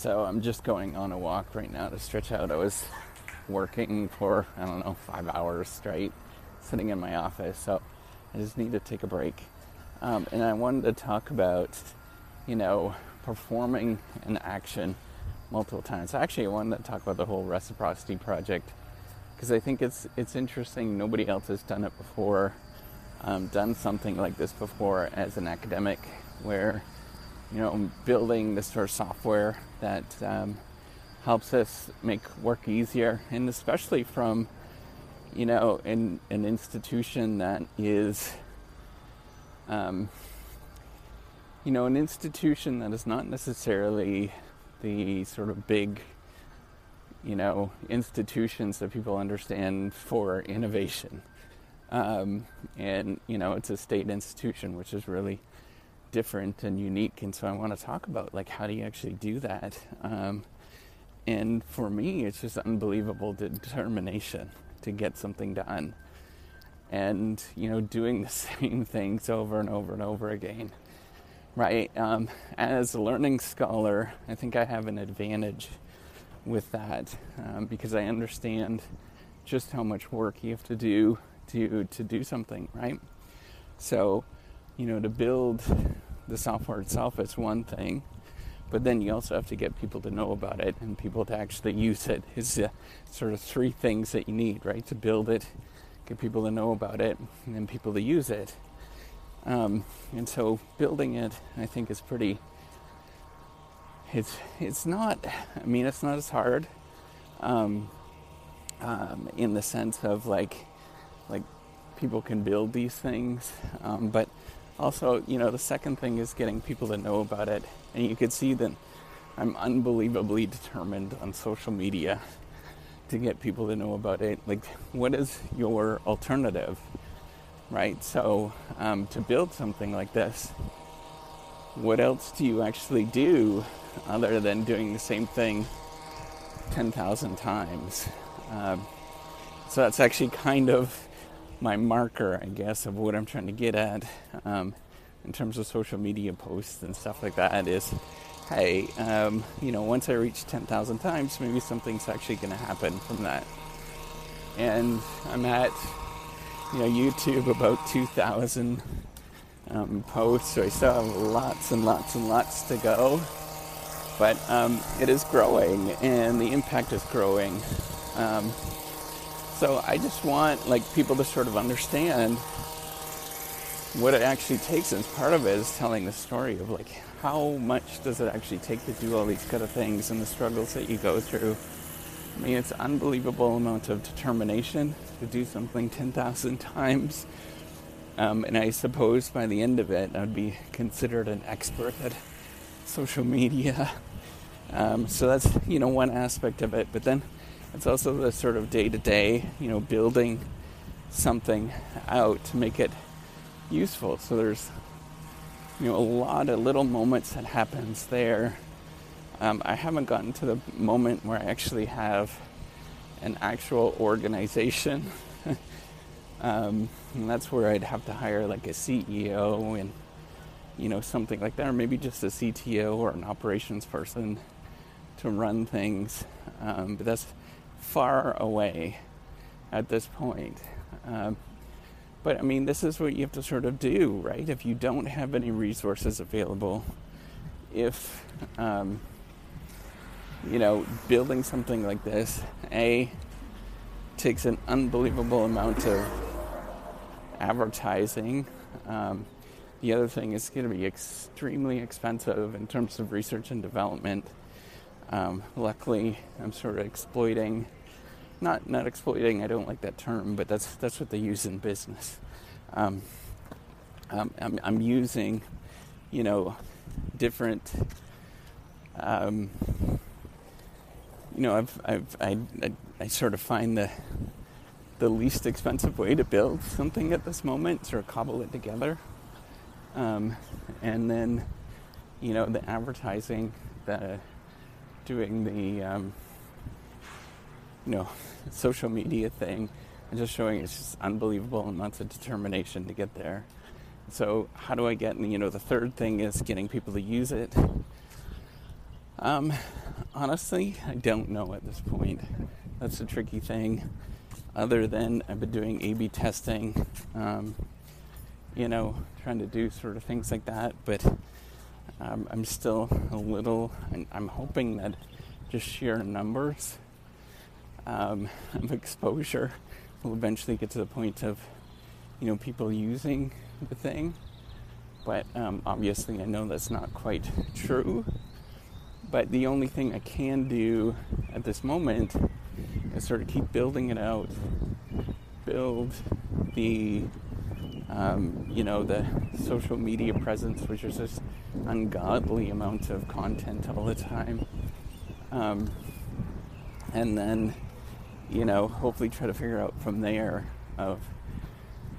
So I'm just going on a walk right now to stretch out. I was working for, I don't know, five hours straight, sitting in my office. So I just need to take a break. Um, and I wanted to talk about, you know, performing an action multiple times. Actually, I wanted to talk about the whole reciprocity project because I think it's it's interesting. Nobody else has done it before, um, done something like this before as an academic, where you know building this sort of software that um, helps us make work easier, and especially from you know in an institution that is um, you know, an institution that is not necessarily the sort of big, you know, institutions that people understand for innovation. Um, and, you know, it's a state institution, which is really different and unique. And so I want to talk about, like, how do you actually do that? Um, and for me, it's just unbelievable determination to get something done. And, you know, doing the same things over and over and over again right? Um, as a learning scholar, I think I have an advantage with that um, because I understand just how much work you have to do to to do something, right? So, you know, to build the software itself is one thing, but then you also have to get people to know about it and people to actually use it. Is uh, sort of three things that you need, right? To build it, get people to know about it, and then people to use it. Um, and so building it, I think, is pretty. It's it's not. I mean, it's not as hard, um, um, in the sense of like, like people can build these things, um, but also, you know, the second thing is getting people to know about it, and you could see that I'm unbelievably determined on social media to get people to know about it. Like, what is your alternative? right? So, um, to build something like this, what else do you actually do other than doing the same thing 10,000 times? Um, so, that's actually kind of my marker, I guess, of what I'm trying to get at um, in terms of social media posts and stuff like that is hey, um, you know, once I reach 10,000 times, maybe something's actually going to happen from that. And I'm at you know, YouTube about 2,000 um, posts, so I still have lots and lots and lots to go. But um, it is growing, and the impact is growing. So I just want like people to sort of understand what it actually takes. And part of it is telling the story of like how much does it actually take to do all these kind of things and the struggles that you go through. I mean, it's unbelievable amount of determination to do something 10,000 times. Um, and I suppose by the end of it, I'd be considered an expert at social media. Um, so that's, you know, one aspect of it. But then it's also the sort of day to day, you know, building something out to make it useful. So there's, you know, a lot of little moments that happens there um, I haven't gotten to the moment where I actually have an actual organization. um, and that's where I'd have to hire like a CEO and you know something like that, or maybe just a CTO or an operations person to run things. Um, but that's far away at this point. Um, but I mean, this is what you have to sort of do, right? If you don't have any resources available, if um, you know, building something like this, A, takes an unbelievable amount of advertising. Um, the other thing is going to be extremely expensive in terms of research and development. Um, luckily, I'm sort of exploiting, not not exploiting. I don't like that term, but that's that's what they use in business. Um, um I'm, I'm, using, you know, different um, you know, I've, I've, I, I, I, sort of find the, the least expensive way to build something at this moment, sort of cobble it together. Um, and then, you know, the advertising, the doing the, um, you know, social media thing, and just showing it's just unbelievable amounts of determination to get there. So, how do I get, And you know, the third thing is getting people to use it. Um, honestly, I don't know at this point. That's a tricky thing. Other than I've been doing A/B testing, um, you know, trying to do sort of things like that, but um, I'm still a little. I'm hoping that just sheer numbers um, of exposure will eventually get to the point of, you know, people using the thing. But um, obviously, I know that's not quite true. But the only thing I can do at this moment is sort of keep building it out, build the, um, you know, the social media presence, which is this ungodly amount of content all the time. Um, and then, you know, hopefully try to figure out from there of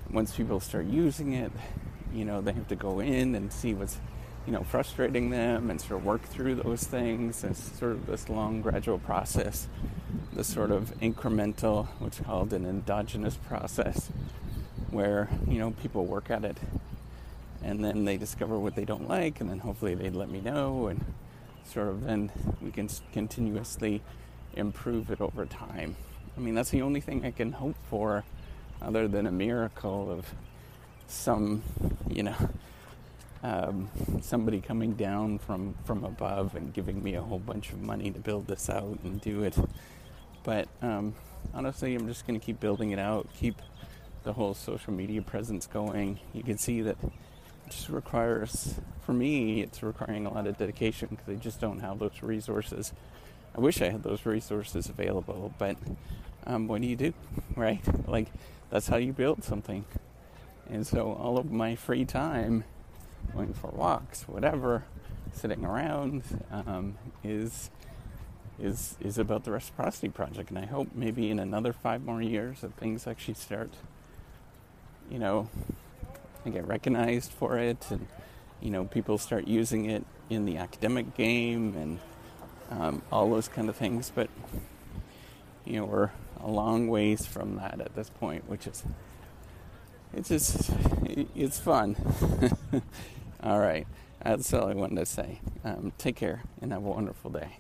once people start using it, you know, they have to go in and see what's you know, frustrating them and sort of work through those things. It's sort of this long, gradual process, this sort of incremental, what's called an endogenous process, where, you know, people work at it and then they discover what they don't like, and then hopefully they let me know, and sort of then we can continuously improve it over time. I mean, that's the only thing I can hope for, other than a miracle of some, you know, um, somebody coming down from from above and giving me a whole bunch of money to build this out and do it. But um, honestly, I'm just going to keep building it out, keep the whole social media presence going. You can see that it just requires, for me, it's requiring a lot of dedication because I just don't have those resources. I wish I had those resources available, but um, what do you do, right? Like, that's how you build something. And so all of my free time going for walks, whatever, sitting around, um, is is is about the reciprocity project. And I hope maybe in another five more years that things actually start, you know, and get recognized for it, and you know, people start using it in the academic game and um, all those kind of things. But you know, we're a long ways from that at this point, which is it's just it's fun. all right, that's all I wanted to say. Um, take care and have a wonderful day.